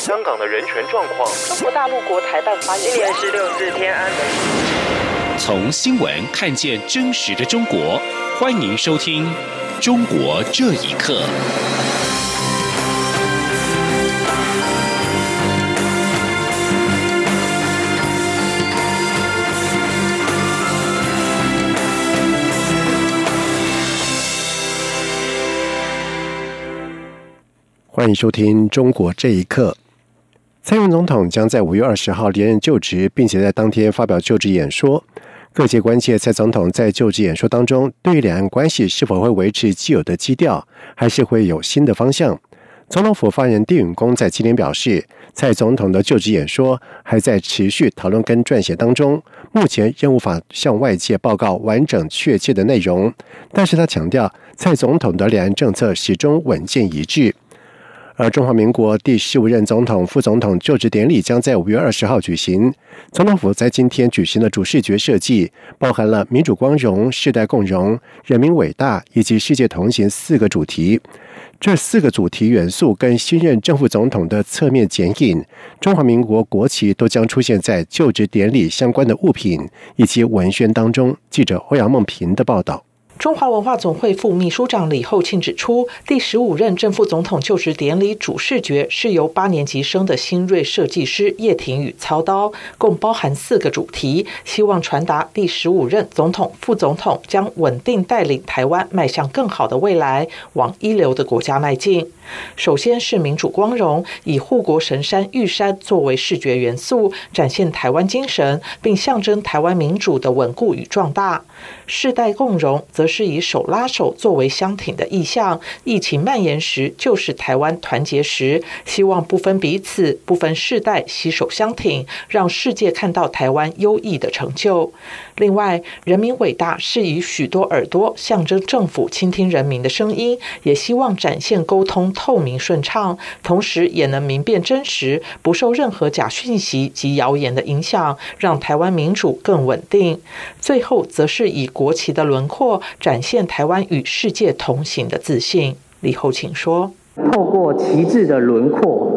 香港的人权状况。中国大陆国台办发言今年是六四天安门。从新闻看见真实的中国，欢迎收听《中国这一刻》。欢迎收听《中国这一刻》。蔡英文总统将在五月二十号连任就职，并且在当天发表就职演说。各界关切蔡总统在就职演说当中，对于两岸关系是否会维持既有的基调，还是会有新的方向。总统府发言人丁允恭在今天表示，蔡总统的就职演说还在持续讨论跟撰写当中，目前仍无法向外界报告完整确切的内容。但是他强调，蔡总统的两岸政策始终稳健一致。而中华民国第十五任总统、副总统就职典礼将在五月二十号举行。总统府在今天举行的主视觉设计，包含了民主光荣、世代共荣、人民伟大以及世界同行四个主题。这四个主题元素跟新任正副总统的侧面剪影、中华民国国旗都将出现在就职典礼相关的物品以及文宣当中。记者欧阳梦平的报道。中华文化总会副秘书长李厚庆指出，第十五任正副总统就职典礼主视觉是由八年级生的新锐设计师叶廷宇操刀，共包含四个主题，希望传达第十五任总统、副总统将稳定带领台湾迈向更好的未来，往一流的国家迈进。首先是民主光荣，以护国神山玉山作为视觉元素，展现台湾精神，并象征台湾民主的稳固与壮大。世代共荣则是以手拉手作为相挺的意象，疫情蔓延时就是台湾团结时，希望不分彼此、不分世代，携手相挺，让世界看到台湾优异的成就。另外，人民伟大是以许多耳朵象征政府倾听人民的声音，也希望展现沟通透明顺畅，同时也能明辨真实，不受任何假讯息及谣言的影响，让台湾民主更稳定。最后，则是以国旗的轮廓展现台湾与世界同行的自信。李后请说：透过旗帜的轮廓。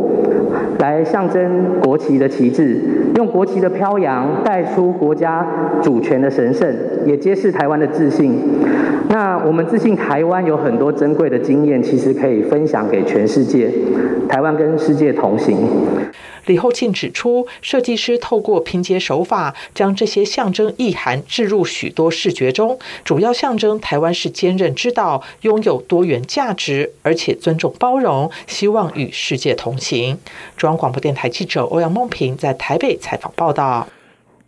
来象征国旗的旗帜，用国旗的飘扬带出国家主权的神圣，也揭示台湾的自信。那我们自信台湾有很多珍贵的经验，其实可以分享给全世界。台湾跟世界同行。李厚庆指出，设计师透过拼接手法，将这些象征意涵置入许多视觉中，主要象征台湾是坚韧之道，拥有多元价值，而且尊重包容，希望与世界同行。中央广播电台记者欧阳梦平在台北采访报道。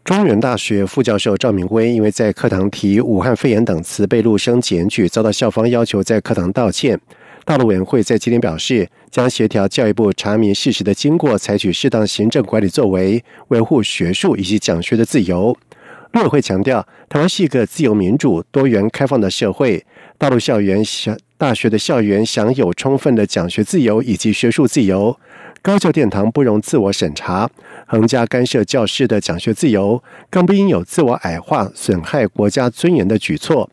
中原大学副教授赵明威因为在课堂提武汉肺炎等词被陆生检举，遭到校方要求在课堂道歉。大陆委员会在今天表示，将协调教育部查明事实的经过，采取适当行政管理作为，维护学术以及讲学的自由。陆委会强调，台湾是一个自由民主、多元开放的社会，大陆校园享大学的校园享有充分的讲学自由以及学术自由，高教殿堂不容自我审查、横加干涉教师的讲学自由，更不应有自我矮化、损害国家尊严的举措。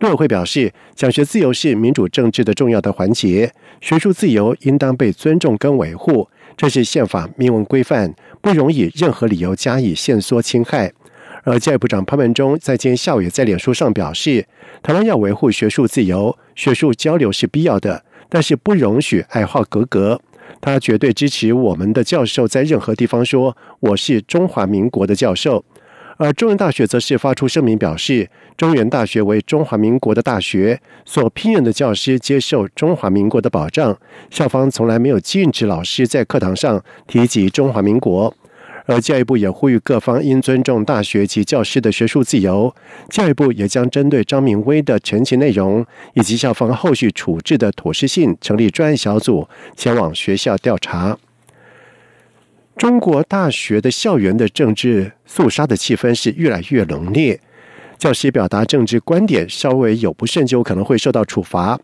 陆委会表示，讲学自由是民主政治的重要的环节，学术自由应当被尊重跟维护，这是宪法明文规范，不容以任何理由加以限缩侵害。而教育部长潘文忠在今天下午也在脸书上表示，台湾要维护学术自由，学术交流是必要的，但是不容许矮化格格。他绝对支持我们的教授在任何地方说我是中华民国的教授。而中原大学则是发出声明表示，中原大学为中华民国的大学，所聘任的教师接受中华民国的保障，校方从来没有禁止老师在课堂上提及中华民国。而教育部也呼吁各方应尊重大学及教师的学术自由。教育部也将针对张明威的全情内容以及校方后续处置的妥适性，成立专案小组前往学校调查。中国大学的校园的政治肃杀的气氛是越来越浓烈，教师表达政治观点稍微有不慎就可能会受到处罚。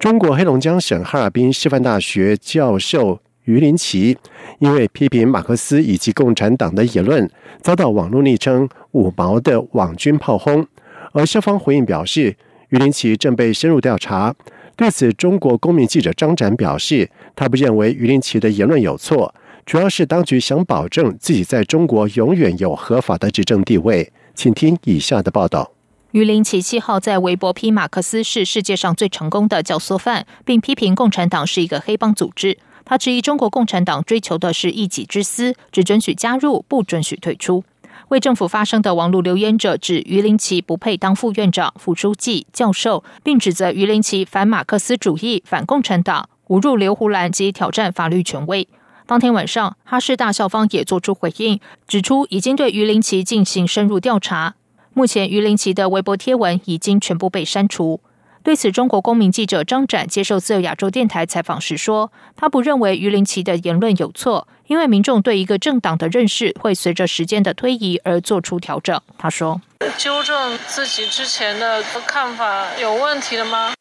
中国黑龙江省哈尔滨师范大学教授于林奇因为批评马克思以及共产党的言论，遭到网络昵称“五毛”的网军炮轰，而校方回应表示，于林奇正被深入调查。对此，中国公民记者张展表示，他不认为于林奇的言论有错。主要是当局想保证自己在中国永远有合法的执政地位。请听以下的报道。于林奇七号在微博批马克思是世界上最成功的教唆犯，并批评共产党是一个黑帮组织。他质疑中国共产党追求的是一己之私，只准许加入，不准许退出。为政府发声的网络留言者指于林奇不配当副院长、副书记、教授，并指责于林奇反马克思主义、反共产党，侮辱刘胡兰及挑战法律权威。当天晚上，哈师大校方也作出回应，指出已经对于林奇进行深入调查。目前，于林奇的微博贴文已经全部被删除。对此，中国公民记者张展接受自由亚洲电台采访时说：“他不认为于林奇的言论有错，因为民众对一个政党的认识会随着时间的推移而做出调整。”他说：“纠正自己之前的看法有问题的吗？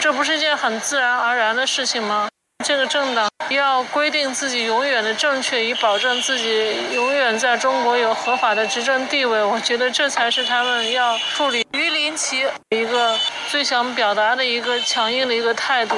这不是一件很自然而然的事情吗？”这个政党要规定自己永远的正确，以保证自己永远在中国有合法的执政地位。我觉得这才是他们要处理于林奇一个最想表达的一个强硬的一个态度。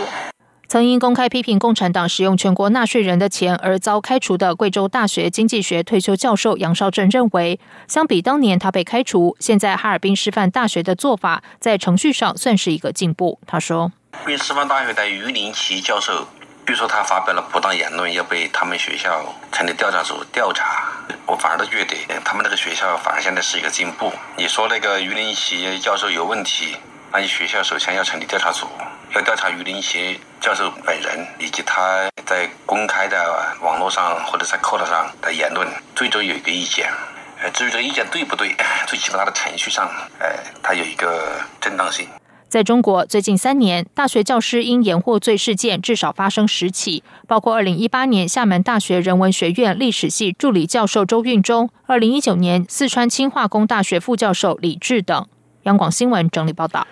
曾因公开批评共产党使用全国纳税人的钱而遭开除的贵州大学经济学退休教授杨绍正认为，相比当年他被开除，现在哈尔滨师范大学的做法在程序上算是一个进步。他说：“哈尔滨师范大学的于林奇教授。”比如说他发表了不当言论，要被他们学校成立调查组调查，我反而都觉得他们那个学校反而现在是一个进步。你说那个于林奇教授有问题，那你学校首先要成立调查组，要调查于林奇教授本人以及他在公开的网络上或者在课堂上的言论，最终有一个意见。呃，至于这个意见对不对，最起码他的程序上，呃，他有一个正当性。在中国，最近三年，大学教师因延获罪事件至少发生十起，包括二零一八年厦门大学人文学院历史系助理教授周运中，二零一九年四川清化工大学副教授李志等。央广新闻整理报道：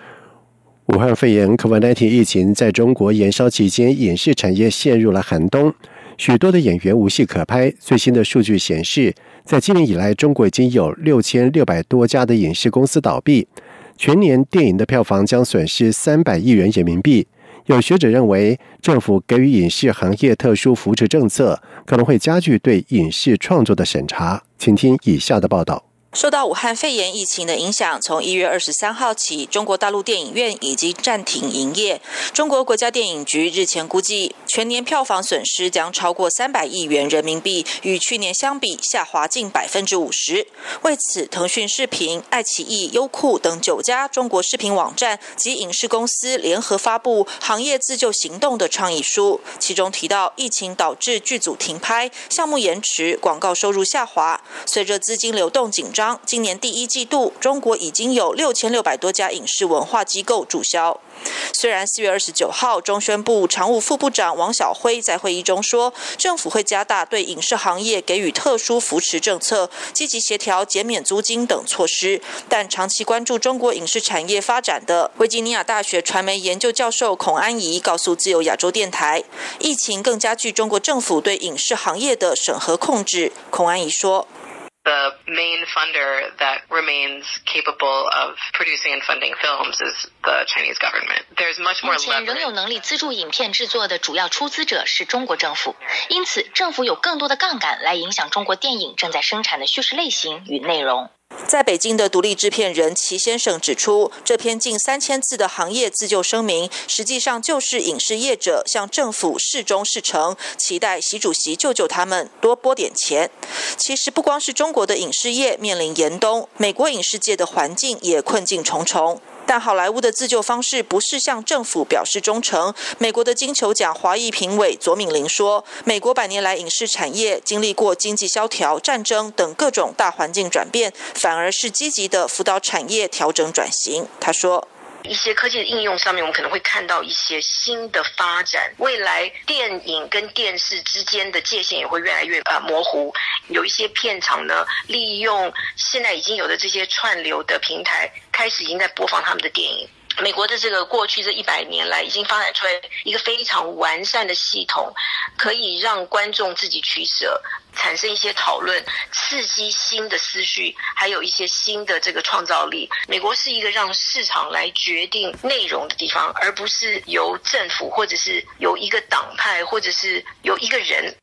武汉肺炎 （COVID-19） 疫情在中国延烧期间，影视产业陷入了寒冬，许多的演员无戏可拍。最新的数据显示，在今年以来，中国已经有六千六百多家的影视公司倒闭。全年电影的票房将损失三百亿元人民币。有学者认为，政府给予影视行业特殊扶持政策，可能会加剧对影视创作的审查。请听以下的报道。受到武汉肺炎疫情的影响，从一月二十三号起，中国大陆电影院已经暂停营业。中国国家电影局日前估计，全年票房损失将超过三百亿元人民币，与去年相比下滑近百分之五十。为此，腾讯视频、爱奇艺、优酷等九家中国视频网站及影视公司联合发布“行业自救行动”的倡议书，其中提到，疫情导致剧组停拍、项目延迟、广告收入下滑，随着资金流动紧张。今年第一季度，中国已经有六千六百多家影视文化机构注销。虽然四月二十九号，中宣部常务副部长王晓辉在会议中说，政府会加大对影视行业给予特殊扶持政策，积极协调减免租金等措施，但长期关注中国影视产业发展的维吉尼亚大学传媒研究教授孔安怡告诉自由亚洲电台，疫情更加剧中国政府对影视行业的审核控制。孔安怡说。The main funder that remains capable of producing and funding films is the Chinese government. There's much more 目前仍有能力资助影片制作的主要出资者是中国政府，因此政府有更多的杠杆来影响中国电影正在生产的叙事类型与内容。在北京的独立制片人齐先生指出，这篇近三千字的行业自救声明，实际上就是影视业者向政府示忠示诚，期待习主席救救他们，多拨点钱。其实不光是中国的影视业面临严冬，美国影视界的环境也困境重重。但好莱坞的自救方式不是向政府表示忠诚。美国的金球奖华裔评委左敏玲说：“美国百年来影视产业经历过经济萧条、战争等各种大环境转变，反而是积极的辅导产业调整转型。”他说。一些科技的应用上面，我们可能会看到一些新的发展。未来电影跟电视之间的界限也会越来越呃模糊。有一些片场呢，利用现在已经有的这些串流的平台，开始已经在播放他们的电影。美国的这个过去这一百年来，已经发展出来一个非常完善的系统，可以让观众自己取舍，产生一些讨论，刺激新的思绪，还有一些新的这个创造力。美国是一个让市场来决定内容的地方，而不是由政府或者是由一个党派或者是由一个人。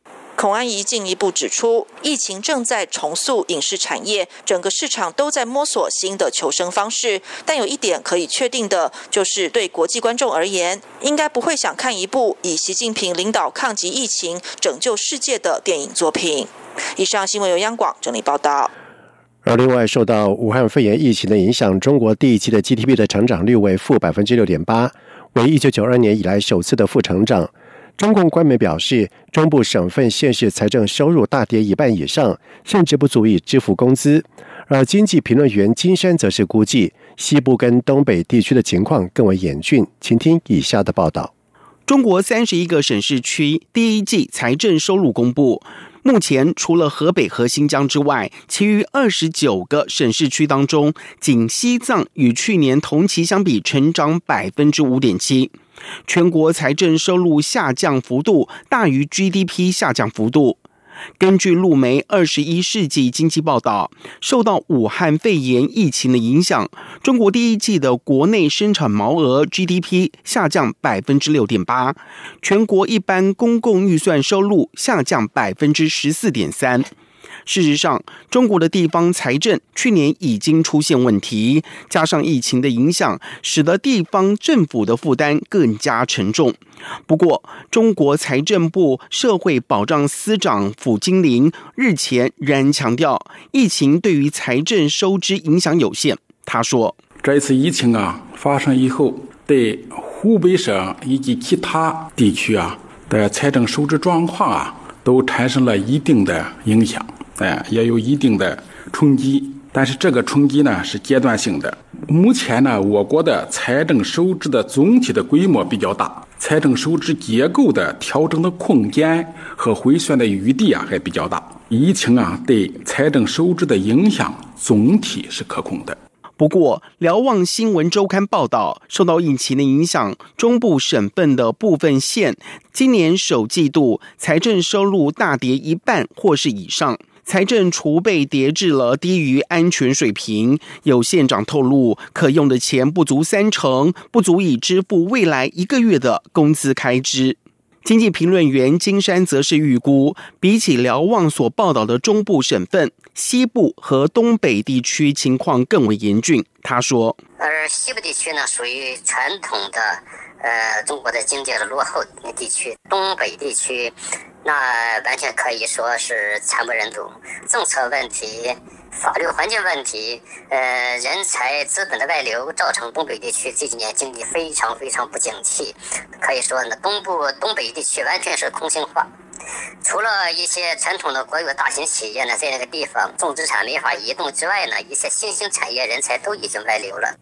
孔安怡进一步指出，疫情正在重塑影视产业，整个市场都在摸索新的求生方式。但有一点可以确定的，就是对国际观众而言，应该不会想看一部以习近平领导抗击疫情、拯救世界的电影作品。以上新闻由央广整理报道。而另外，受到武汉肺炎疫情的影响，中国第一季的 GDP 的成长率为负百分之六点八，为一九九二年以来首次的负成长。中共官媒表示，中部省份县市财政收入大跌一半以上，甚至不足以支付工资。而经济评论员金山则是估计，西部跟东北地区的情况更为严峻。请听以下的报道：中国三十一个省市区第一季财政收入公布，目前除了河北和新疆之外，其余二十九个省市区当中，仅西藏与去年同期相比成长百分之五点七。全国财政收入下降幅度大于 GDP 下降幅度。根据路媒《二十一世纪经济报道》，受到武汉肺炎疫情的影响，中国第一季的国内生产毛额 GDP 下降百分之六点八，全国一般公共预算收入下降百分之十四点三。事实上，中国的地方财政去年已经出现问题，加上疫情的影响，使得地方政府的负担更加沉重。不过，中国财政部社会保障司长傅金林日前仍然强调，疫情对于财政收支影响有限。他说：“这一次疫情啊发生以后，对湖北省以及其他地区啊的财政收支状况啊，都产生了一定的影响。”哎，也有一定的冲击，但是这个冲击呢是阶段性的。目前呢，我国的财政收支的总体的规模比较大，财政收支结构的调整的空间和回旋的余地啊还比较大。疫情啊对财政收支的影响总体是可控的。不过，瞭望新闻周刊报道，受到疫情的影响，中部省份的部分县今年首季度财政收入大跌一半或是以上。财政储备跌至了低于安全水平，有县长透露，可用的钱不足三成，不足以支付未来一个月的工资开支。经济评论员金山则是预估，比起辽望所报道的中部省份，西部和东北地区情况更为严峻。他说：“而西部地区呢，属于传统的。”呃，中国的经济的落后地区，东北地区，那完全可以说是惨不忍睹。政策问题、法律环境问题，呃，人才资本的外流，造成东北地区这几年经济非常非常不景气。可以说呢，东部、东北地区完全是空心化。除了一些传统的国有大型企业呢，在那个地方重资产没法移动之外呢，一些新兴产业人才都已经外流了。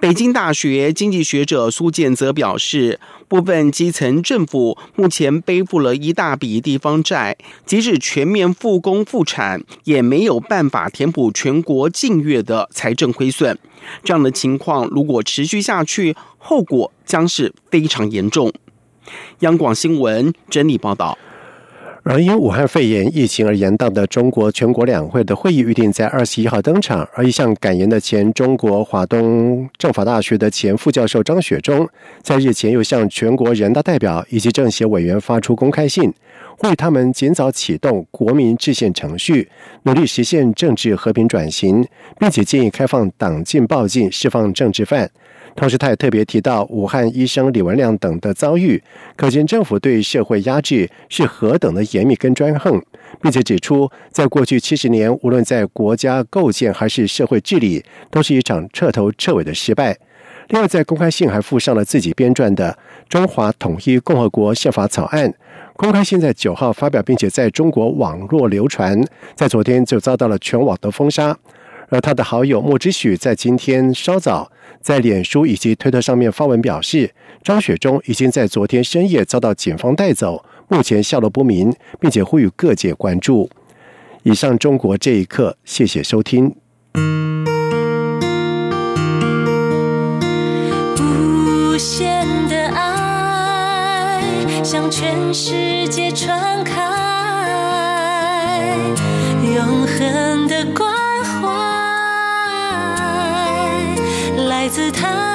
北京大学经济学者苏建则表示，部分基层政府目前背负了一大笔地方债，即使全面复工复产，也没有办法填补全国近月的财政亏损。这样的情况如果持续下去，后果将是非常严重。央广新闻整理报道。而因武汉肺炎疫情而延宕的中国全国两会的会议预定在二十一号登场，而一向感言的前中国华东政法大学的前副教授张雪忠，在日前又向全国人大代表以及政协委员发出公开信，呼吁他们尽早启动国民制宪程序，努力实现政治和平转型，并且建议开放党禁报禁，释放政治犯。同时，他也特别提到武汉医生李文亮等的遭遇，可见政府对社会压制是何等的严密跟专横，并且指出，在过去七十年，无论在国家构建还是社会治理，都是一场彻头彻尾的失败。另外，在公开信还附上了自己编撰的《中华统一共和国宪法草案》，公开信在九号发表，并且在中国网络流传，在昨天就遭到了全网的封杀。而他的好友莫之许在今天稍早在脸书以及推特上面发文表示，张雪忠已经在昨天深夜遭到警方带走，目前下落不明，并且呼吁各界关注。以上中国这一刻，谢谢收听。无限的爱向全世界传开，永恒的光。来自他。